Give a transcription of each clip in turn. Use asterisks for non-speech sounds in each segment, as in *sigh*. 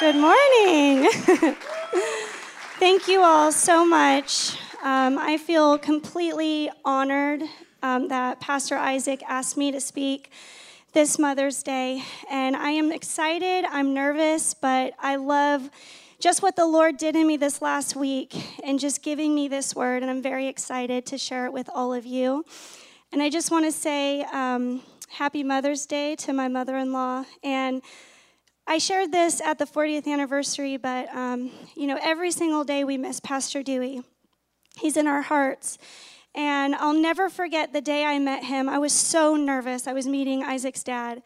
Good morning. *laughs* Thank you all so much. Um, I feel completely honored um, that Pastor Isaac asked me to speak this Mother's Day. And I am excited, I'm nervous, but I love just what the Lord did in me this last week and just giving me this word. And I'm very excited to share it with all of you. And I just want to say um, Happy Mother's Day to my mother in law. And I shared this at the 40th anniversary, but um, you know, every single day we miss Pastor Dewey. He's in our hearts. And I'll never forget the day I met him. I was so nervous. I was meeting Isaac's dad.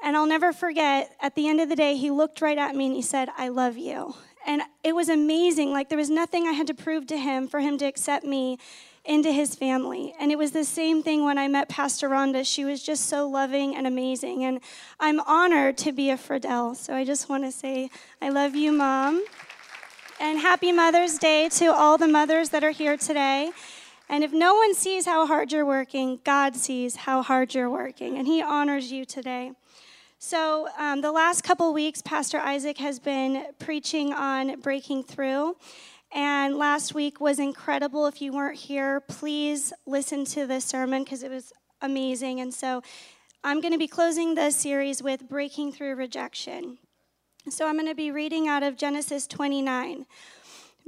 And I'll never forget, at the end of the day, he looked right at me and he said, I love you. And it was amazing. Like, there was nothing I had to prove to him for him to accept me into his family. And it was the same thing when I met Pastor Rhonda. She was just so loving and amazing. And I'm honored to be a Friedel. So I just want to say, I love you, Mom. And happy Mother's Day to all the mothers that are here today. And if no one sees how hard you're working, God sees how hard you're working, and He honors you today. So, um, the last couple weeks, Pastor Isaac has been preaching on breaking through. And last week was incredible. If you weren't here, please listen to the sermon because it was amazing. And so I'm going to be closing the series with Breaking Through Rejection. So I'm going to be reading out of Genesis 29,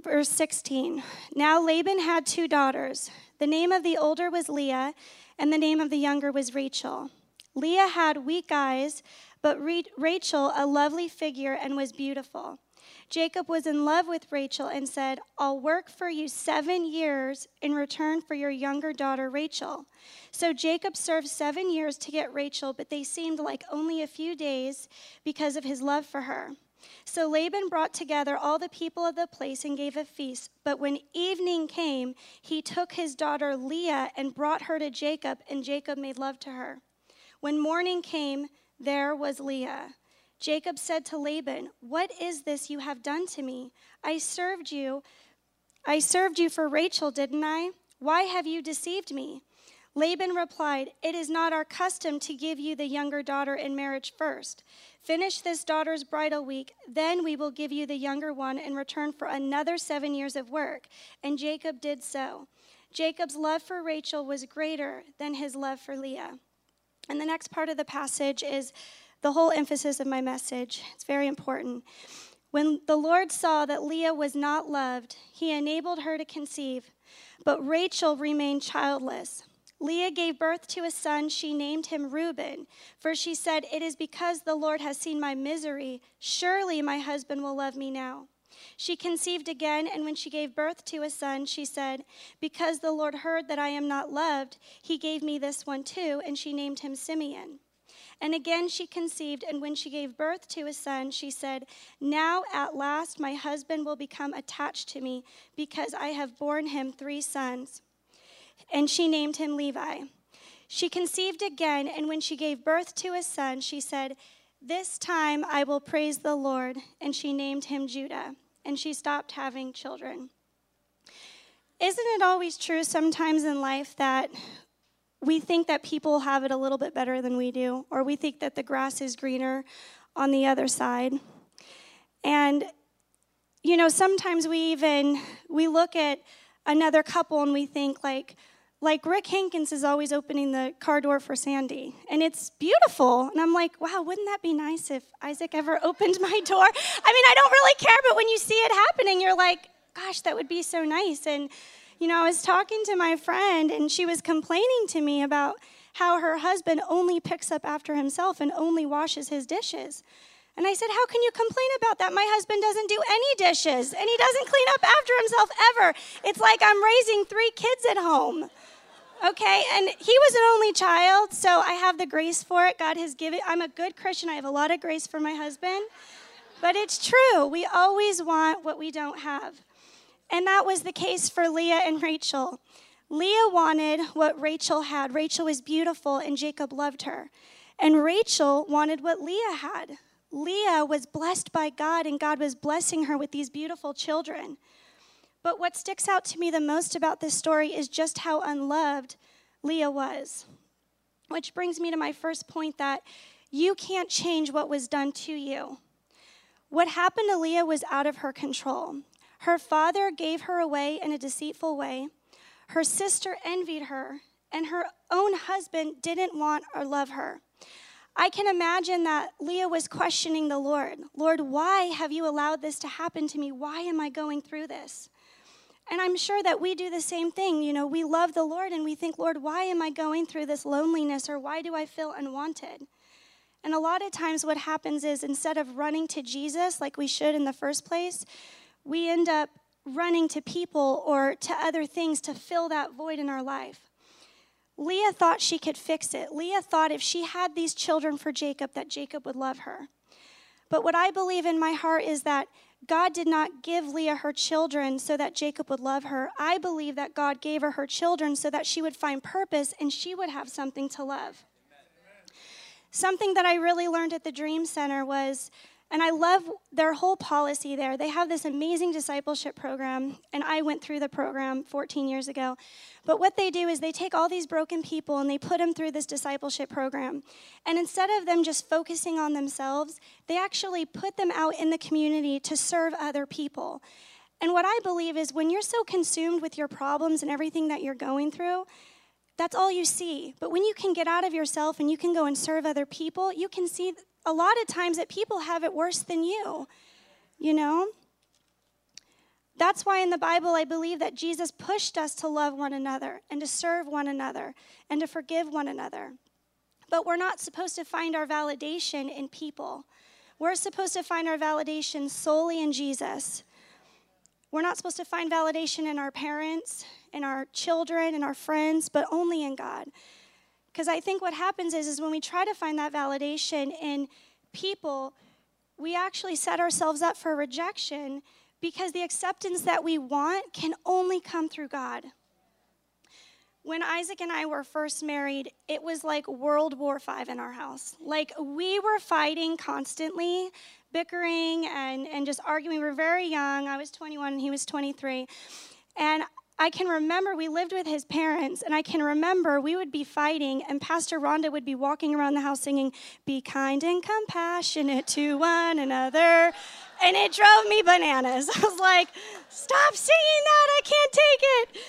verse 16. Now Laban had two daughters. The name of the older was Leah, and the name of the younger was Rachel. Leah had weak eyes, but Rachel a lovely figure and was beautiful. Jacob was in love with Rachel and said, I'll work for you seven years in return for your younger daughter, Rachel. So Jacob served seven years to get Rachel, but they seemed like only a few days because of his love for her. So Laban brought together all the people of the place and gave a feast. But when evening came, he took his daughter Leah and brought her to Jacob, and Jacob made love to her. When morning came, there was Leah. Jacob said to Laban, What is this you have done to me? I served you. I served you for Rachel, didn't I? Why have you deceived me? Laban replied, It is not our custom to give you the younger daughter in marriage first. Finish this daughter's bridal week, then we will give you the younger one in return for another seven years of work. And Jacob did so. Jacob's love for Rachel was greater than his love for Leah. And the next part of the passage is the whole emphasis of my message. It's very important. When the Lord saw that Leah was not loved, he enabled her to conceive, but Rachel remained childless. Leah gave birth to a son. She named him Reuben, for she said, It is because the Lord has seen my misery. Surely my husband will love me now. She conceived again, and when she gave birth to a son, she said, Because the Lord heard that I am not loved, he gave me this one too, and she named him Simeon. And again she conceived, and when she gave birth to a son, she said, Now at last my husband will become attached to me, because I have borne him three sons. And she named him Levi. She conceived again, and when she gave birth to a son, she said, This time I will praise the Lord. And she named him Judah. And she stopped having children. Isn't it always true sometimes in life that we think that people have it a little bit better than we do, or we think that the grass is greener on the other side. And you know, sometimes we even we look at another couple and we think like like Rick Hankins is always opening the car door for Sandy, and it's beautiful. And I'm like, wow, wouldn't that be nice if Isaac ever *laughs* opened my door? I mean, I don't really care, but when you see it happening, you're like, gosh, that would be so nice. And you know, I was talking to my friend, and she was complaining to me about how her husband only picks up after himself and only washes his dishes. And I said, How can you complain about that? My husband doesn't do any dishes, and he doesn't clean up after himself ever. It's like I'm raising three kids at home. Okay, and he was an only child, so I have the grace for it. God has given, I'm a good Christian. I have a lot of grace for my husband. But it's true, we always want what we don't have. And that was the case for Leah and Rachel. Leah wanted what Rachel had. Rachel was beautiful, and Jacob loved her. And Rachel wanted what Leah had. Leah was blessed by God, and God was blessing her with these beautiful children. But what sticks out to me the most about this story is just how unloved Leah was. Which brings me to my first point that you can't change what was done to you. What happened to Leah was out of her control. Her father gave her away in a deceitful way. Her sister envied her, and her own husband didn't want or love her. I can imagine that Leah was questioning the Lord Lord, why have you allowed this to happen to me? Why am I going through this? And I'm sure that we do the same thing. You know, we love the Lord and we think, Lord, why am I going through this loneliness or why do I feel unwanted? And a lot of times, what happens is instead of running to Jesus like we should in the first place, we end up running to people or to other things to fill that void in our life. Leah thought she could fix it. Leah thought if she had these children for Jacob, that Jacob would love her. But what I believe in my heart is that God did not give Leah her children so that Jacob would love her. I believe that God gave her her children so that she would find purpose and she would have something to love. Something that I really learned at the Dream Center was and I love their whole policy there. They have this amazing discipleship program, and I went through the program 14 years ago. But what they do is they take all these broken people and they put them through this discipleship program. And instead of them just focusing on themselves, they actually put them out in the community to serve other people. And what I believe is when you're so consumed with your problems and everything that you're going through, that's all you see. But when you can get out of yourself and you can go and serve other people, you can see a lot of times that people have it worse than you, you know? That's why in the Bible, I believe that Jesus pushed us to love one another and to serve one another and to forgive one another. But we're not supposed to find our validation in people. We're supposed to find our validation solely in Jesus. We're not supposed to find validation in our parents, in our children, in our friends, but only in God. Because I think what happens is, is when we try to find that validation in people, we actually set ourselves up for rejection because the acceptance that we want can only come through God. When Isaac and I were first married, it was like World War V in our house. Like we were fighting constantly, bickering and, and just arguing. We were very young. I was 21 and he was 23. And I can remember we lived with his parents, and I can remember we would be fighting, and Pastor Rhonda would be walking around the house singing, Be kind and compassionate to one another. And it drove me bananas. *laughs* I was like, Stop singing that, I can't take it.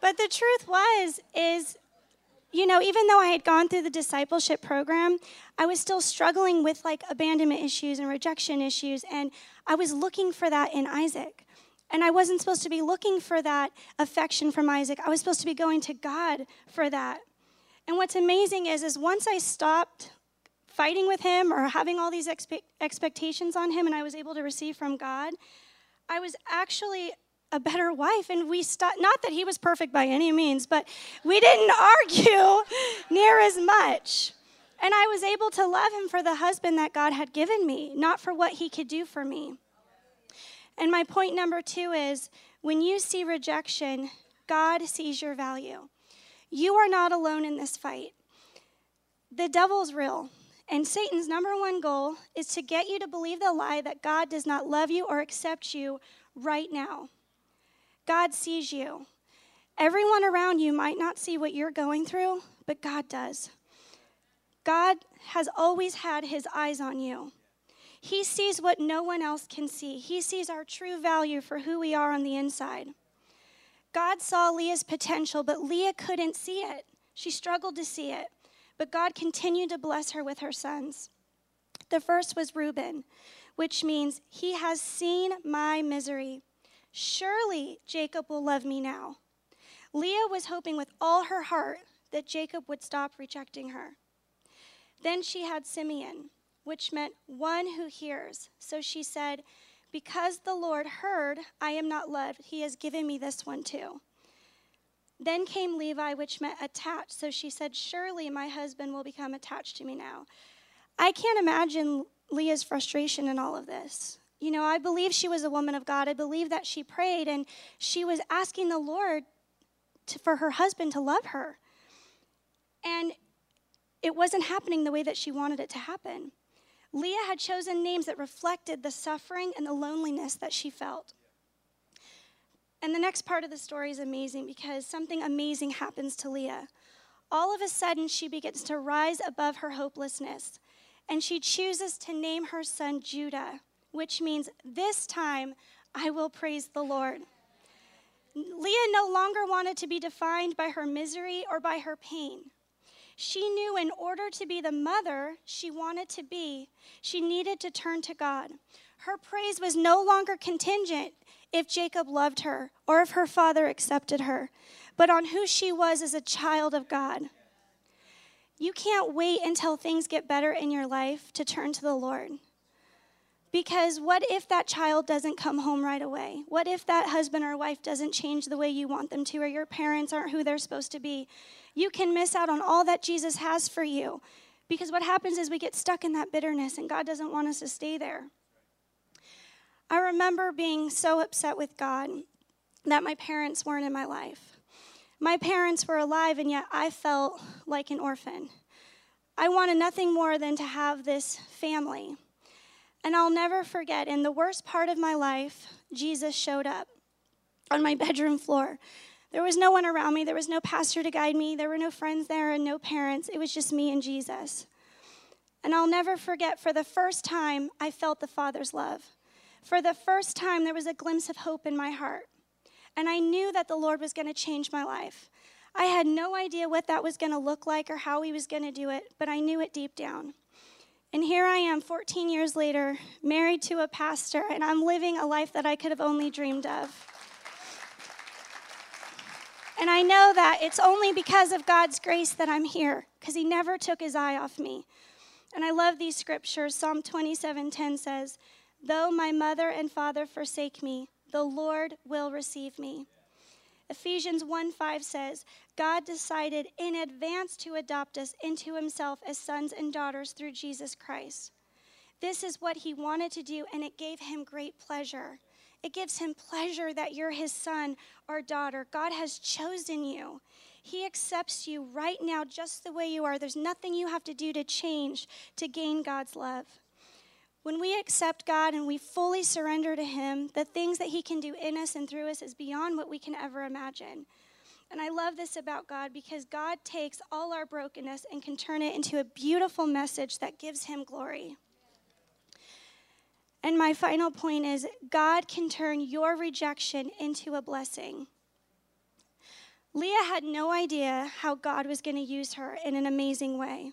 But the truth was, is, you know, even though I had gone through the discipleship program, I was still struggling with like abandonment issues and rejection issues, and I was looking for that in Isaac. And I wasn't supposed to be looking for that affection from Isaac. I was supposed to be going to God for that. And what's amazing is, is once I stopped fighting with him or having all these expe- expectations on him and I was able to receive from God, I was actually a better wife. And we stopped, not that he was perfect by any means, but we didn't *laughs* argue near as much. And I was able to love him for the husband that God had given me, not for what he could do for me. And my point number two is when you see rejection, God sees your value. You are not alone in this fight. The devil's real, and Satan's number one goal is to get you to believe the lie that God does not love you or accept you right now. God sees you. Everyone around you might not see what you're going through, but God does. God has always had his eyes on you. He sees what no one else can see. He sees our true value for who we are on the inside. God saw Leah's potential, but Leah couldn't see it. She struggled to see it. But God continued to bless her with her sons. The first was Reuben, which means, He has seen my misery. Surely Jacob will love me now. Leah was hoping with all her heart that Jacob would stop rejecting her. Then she had Simeon which meant one who hears. So she said, Because the Lord heard, I am not loved. He has given me this one too. Then came Levi, which meant attached. So she said, Surely my husband will become attached to me now. I can't imagine Leah's frustration in all of this. You know, I believe she was a woman of God. I believe that she prayed and she was asking the Lord to, for her husband to love her. And it wasn't happening the way that she wanted it to happen. Leah had chosen names that reflected the suffering and the loneliness that she felt. And the next part of the story is amazing because something amazing happens to Leah. All of a sudden, she begins to rise above her hopelessness, and she chooses to name her son Judah, which means this time I will praise the Lord. Leah no longer wanted to be defined by her misery or by her pain. She knew in order to be the mother she wanted to be, she needed to turn to God. Her praise was no longer contingent if Jacob loved her or if her father accepted her, but on who she was as a child of God. You can't wait until things get better in your life to turn to the Lord. Because what if that child doesn't come home right away? What if that husband or wife doesn't change the way you want them to, or your parents aren't who they're supposed to be? You can miss out on all that Jesus has for you. Because what happens is we get stuck in that bitterness, and God doesn't want us to stay there. I remember being so upset with God that my parents weren't in my life. My parents were alive, and yet I felt like an orphan. I wanted nothing more than to have this family. And I'll never forget, in the worst part of my life, Jesus showed up on my bedroom floor. There was no one around me, there was no pastor to guide me, there were no friends there, and no parents. It was just me and Jesus. And I'll never forget, for the first time, I felt the Father's love. For the first time, there was a glimpse of hope in my heart. And I knew that the Lord was going to change my life. I had no idea what that was going to look like or how He was going to do it, but I knew it deep down. And here I am, 14 years later, married to a pastor, and I'm living a life that I could have only dreamed of. And I know that it's only because of God's grace that I'm here, because He never took His eye off me. And I love these scriptures. Psalm 27:10 says, Though my mother and father forsake me, the Lord will receive me. Ephesians 1 5 says, God decided in advance to adopt us into himself as sons and daughters through Jesus Christ. This is what he wanted to do, and it gave him great pleasure. It gives him pleasure that you're his son or daughter. God has chosen you. He accepts you right now just the way you are. There's nothing you have to do to change to gain God's love. When we accept God and we fully surrender to Him, the things that He can do in us and through us is beyond what we can ever imagine. And I love this about God because God takes all our brokenness and can turn it into a beautiful message that gives Him glory. And my final point is God can turn your rejection into a blessing. Leah had no idea how God was going to use her in an amazing way.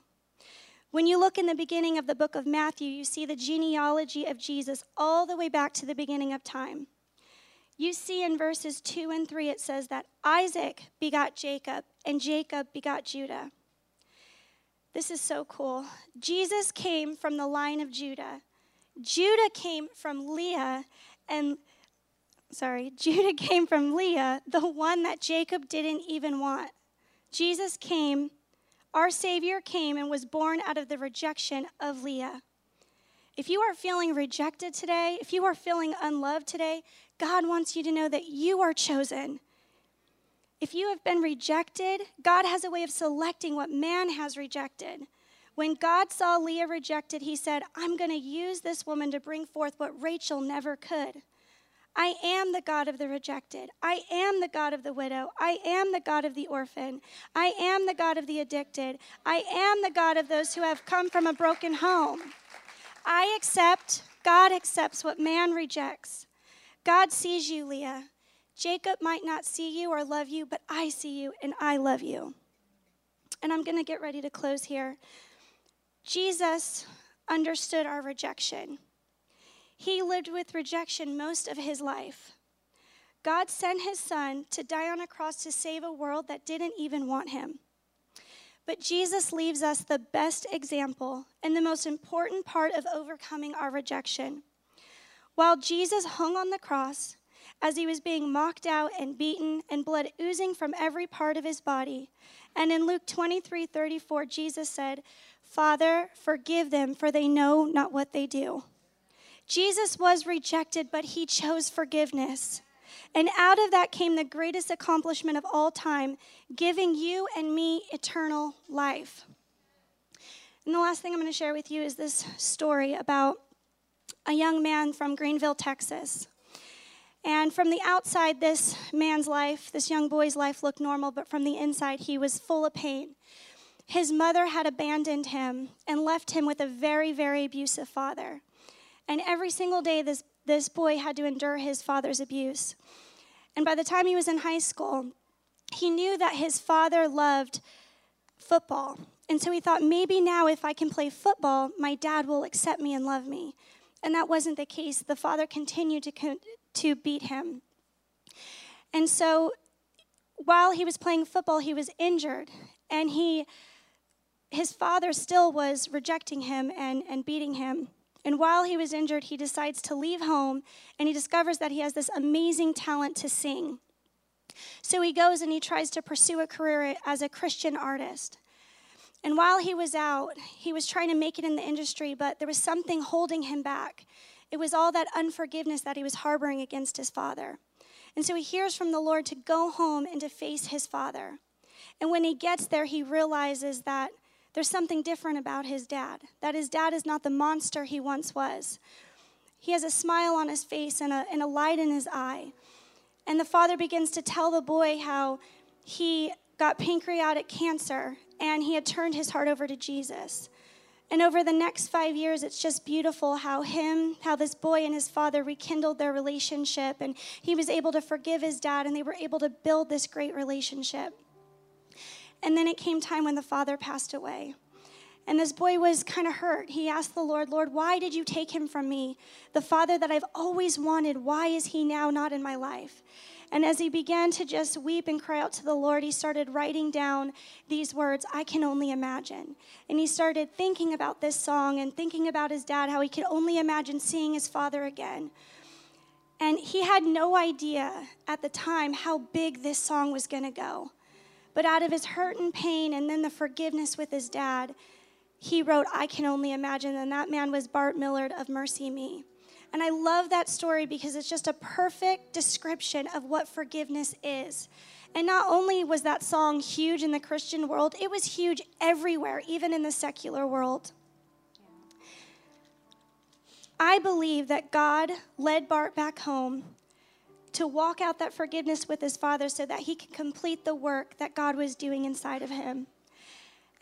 When you look in the beginning of the book of Matthew, you see the genealogy of Jesus all the way back to the beginning of time. You see in verses 2 and 3, it says that Isaac begot Jacob, and Jacob begot Judah. This is so cool. Jesus came from the line of Judah. Judah came from Leah, and sorry, *laughs* Judah came from Leah, the one that Jacob didn't even want. Jesus came our Savior came and was born out of the rejection of Leah. If you are feeling rejected today, if you are feeling unloved today, God wants you to know that you are chosen. If you have been rejected, God has a way of selecting what man has rejected. When God saw Leah rejected, he said, I'm going to use this woman to bring forth what Rachel never could. I am the God of the rejected. I am the God of the widow. I am the God of the orphan. I am the God of the addicted. I am the God of those who have come from a broken home. I accept, God accepts what man rejects. God sees you, Leah. Jacob might not see you or love you, but I see you and I love you. And I'm going to get ready to close here. Jesus understood our rejection. He lived with rejection most of his life. God sent his son to die on a cross to save a world that didn't even want him. But Jesus leaves us the best example and the most important part of overcoming our rejection. While Jesus hung on the cross, as he was being mocked out and beaten and blood oozing from every part of his body, and in Luke 23 34, Jesus said, Father, forgive them, for they know not what they do. Jesus was rejected, but he chose forgiveness. And out of that came the greatest accomplishment of all time, giving you and me eternal life. And the last thing I'm going to share with you is this story about a young man from Greenville, Texas. And from the outside, this man's life, this young boy's life looked normal, but from the inside, he was full of pain. His mother had abandoned him and left him with a very, very abusive father. And every single day, this, this boy had to endure his father's abuse. And by the time he was in high school, he knew that his father loved football. And so he thought, maybe now if I can play football, my dad will accept me and love me. And that wasn't the case. The father continued to, to beat him. And so while he was playing football, he was injured. And he, his father still was rejecting him and, and beating him. And while he was injured, he decides to leave home and he discovers that he has this amazing talent to sing. So he goes and he tries to pursue a career as a Christian artist. And while he was out, he was trying to make it in the industry, but there was something holding him back. It was all that unforgiveness that he was harboring against his father. And so he hears from the Lord to go home and to face his father. And when he gets there, he realizes that there's something different about his dad, that his dad is not the monster he once was. He has a smile on his face and a, and a light in his eye. And the father begins to tell the boy how he got pancreatic cancer and he had turned his heart over to Jesus. And over the next five years, it's just beautiful how him, how this boy and his father rekindled their relationship, and he was able to forgive his dad, and they were able to build this great relationship. And then it came time when the father passed away. And this boy was kind of hurt. He asked the Lord, Lord, why did you take him from me? The father that I've always wanted, why is he now not in my life? And as he began to just weep and cry out to the Lord, he started writing down these words, I can only imagine. And he started thinking about this song and thinking about his dad, how he could only imagine seeing his father again. And he had no idea at the time how big this song was going to go. But out of his hurt and pain and then the forgiveness with his dad, he wrote, I Can Only Imagine. And that man was Bart Millard of MercyMe. And I love that story because it's just a perfect description of what forgiveness is. And not only was that song huge in the Christian world, it was huge everywhere, even in the secular world. I believe that God led Bart back home to walk out that forgiveness with his father so that he could complete the work that God was doing inside of him.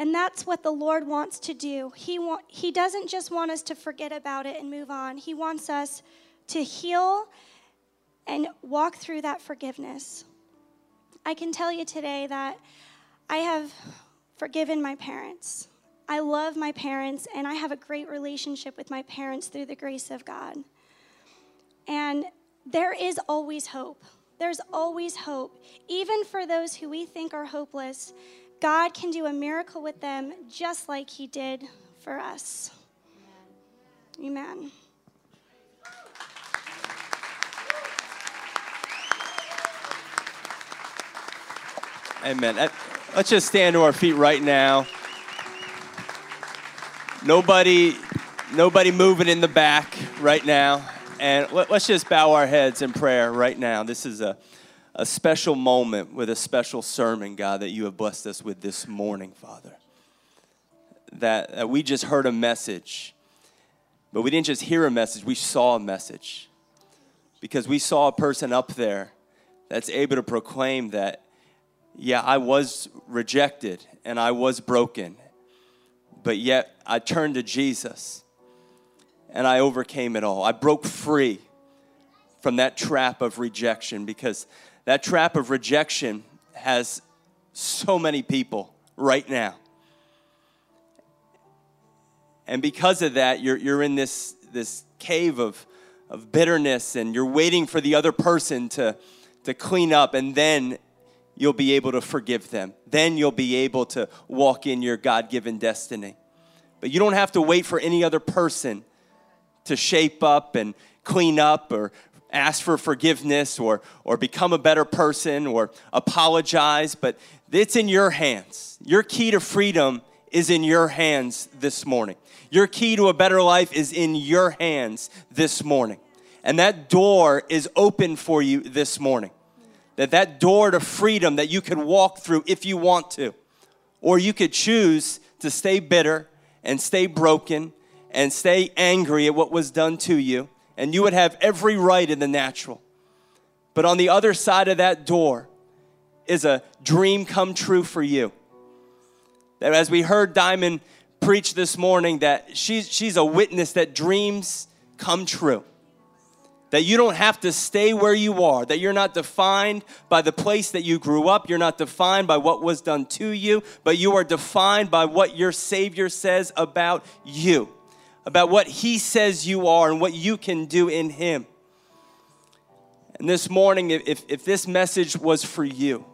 And that's what the Lord wants to do. He, want, he doesn't just want us to forget about it and move on, He wants us to heal and walk through that forgiveness. I can tell you today that I have forgiven my parents. I love my parents, and I have a great relationship with my parents through the grace of God. And there is always hope. There's always hope. Even for those who we think are hopeless, God can do a miracle with them just like He did for us. Amen. Amen. Uh, let's just stand to our feet right now. Nobody, nobody moving in the back right now. And let, us just bow our heads in prayer right now. This is a, a special moment with a special sermon, God, that you have blessed us with this morning, Father. That, that we just heard a message, but we didn't just hear a message, we saw a message. Because we saw a person up there that's able to proclaim that, yeah, I was rejected and I was broken, but yet I turned to Jesus and I overcame it all. I broke free from that trap of rejection because that trap of rejection has so many people right now. And because of that, you're, you're in this, this cave of, of bitterness and you're waiting for the other person to, to clean up, and then you'll be able to forgive them. Then you'll be able to walk in your God given destiny. But you don't have to wait for any other person to shape up and clean up or ask for forgiveness or, or become a better person or apologize, but it's in your hands. Your key to freedom is in your hands this morning. Your key to a better life is in your hands this morning. And that door is open for you this morning. That that door to freedom that you can walk through if you want to. Or you could choose to stay bitter and stay broken and stay angry at what was done to you, and you would have every right in the natural. But on the other side of that door is a dream come true for you. That as we heard Diamond preach this morning, that she's, she's a witness that dreams come true. That you don't have to stay where you are, that you're not defined by the place that you grew up, you're not defined by what was done to you, but you are defined by what your Savior says about you, about what He says you are and what you can do in Him. And this morning, if, if this message was for you,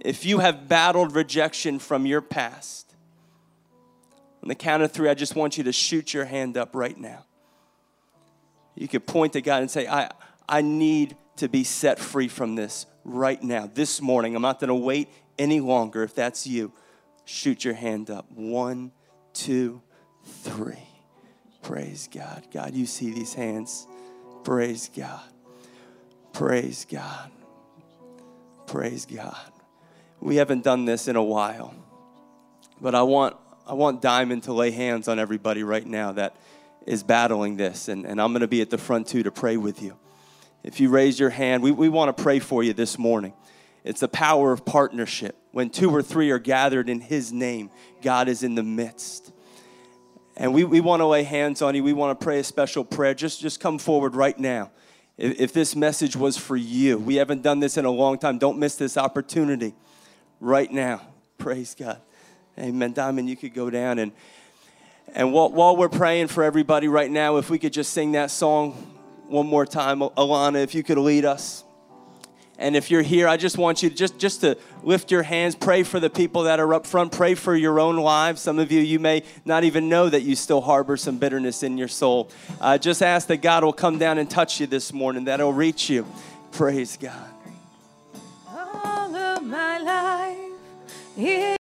if you have battled rejection from your past, on the count of three, I just want you to shoot your hand up right now. You could point to God and say, I, I need to be set free from this right now, this morning. I'm not going to wait any longer. If that's you, shoot your hand up. One, two, three. Praise God. God, you see these hands. Praise God. Praise God. Praise God. We haven't done this in a while, but I want I want Diamond to lay hands on everybody right now that is battling this, and, and I'm going to be at the front too to pray with you. If you raise your hand, we, we want to pray for you this morning. It's the power of partnership. When two or three are gathered in His name, God is in the midst. And we, we want to lay hands on you. We want to pray a special prayer. Just, just come forward right now. If, if this message was for you, we haven't done this in a long time. Don't miss this opportunity right now. Praise God. Amen. Diamond, you could go down and and while, while we're praying for everybody right now, if we could just sing that song one more time, Alana, if you could lead us. And if you're here, I just want you to just, just to lift your hands, pray for the people that are up front, pray for your own lives. Some of you, you may not even know that you still harbor some bitterness in your soul. Uh, just ask that God will come down and touch you this morning, that He'll reach you. Praise God. All of my life.